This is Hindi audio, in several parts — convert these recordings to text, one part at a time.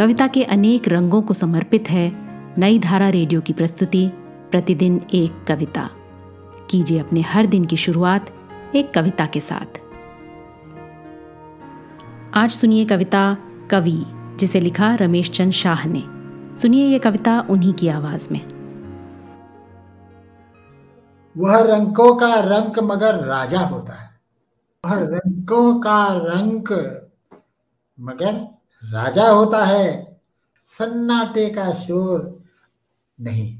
कविता के अनेक रंगों को समर्पित है नई धारा रेडियो की प्रस्तुति, प्रतिदिन एक कविता। कीजिए अपने हर दिन की शुरुआत एक कविता के साथ। आज सुनिए कविता कवि, जिसे लिखा रमेश चंद शाह ने। सुनिए ये कविता उन्हीं की आवाज़ में। वह रंकों का रंग मगर राजा होता है। वह रंकों का रंग मगर राजा होता है, सन्नाटे का शोर नहीं,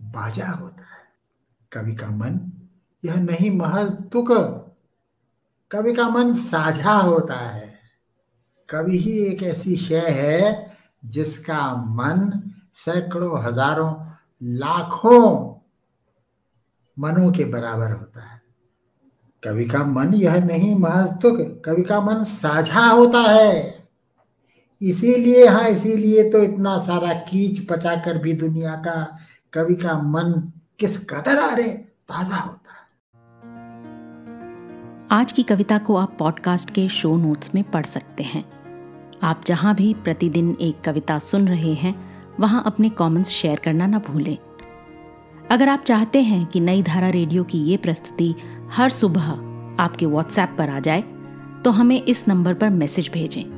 बाजा होता है। कवि का मन यह नहीं महज तुक, कवि का मन साझा होता है। कवि ही एक ऐसी शय है जिसका मन सैकड़ों, हज़ारों, लाखों मनों के बराबर होता है। कवि का मन यह नहीं महज तुक, कवि का मन साझा होता है। इसीलिए हाँ इसीलिए तो इतना सारा कीच पचा कर भी दुनिया का कवि का मन किस कदर आ रहे, ताज़ा होता है। आज की कविता को आप पॉडकास्ट के शो नोट्स में पढ़ सकते हैं। आप जहाँ भी प्रतिदिन एक कविता सुन रहे हैं, वहाँ अपने कमेंट्स शेयर करना ना भूलें। अगर आप चाहते हैं कि नई धारा रेडियो की ये प्रस्तुति हर सुबह आपके व्हाट्सएप पर आ जाए तो हमें इस नंबर पर मैसेज भेजें।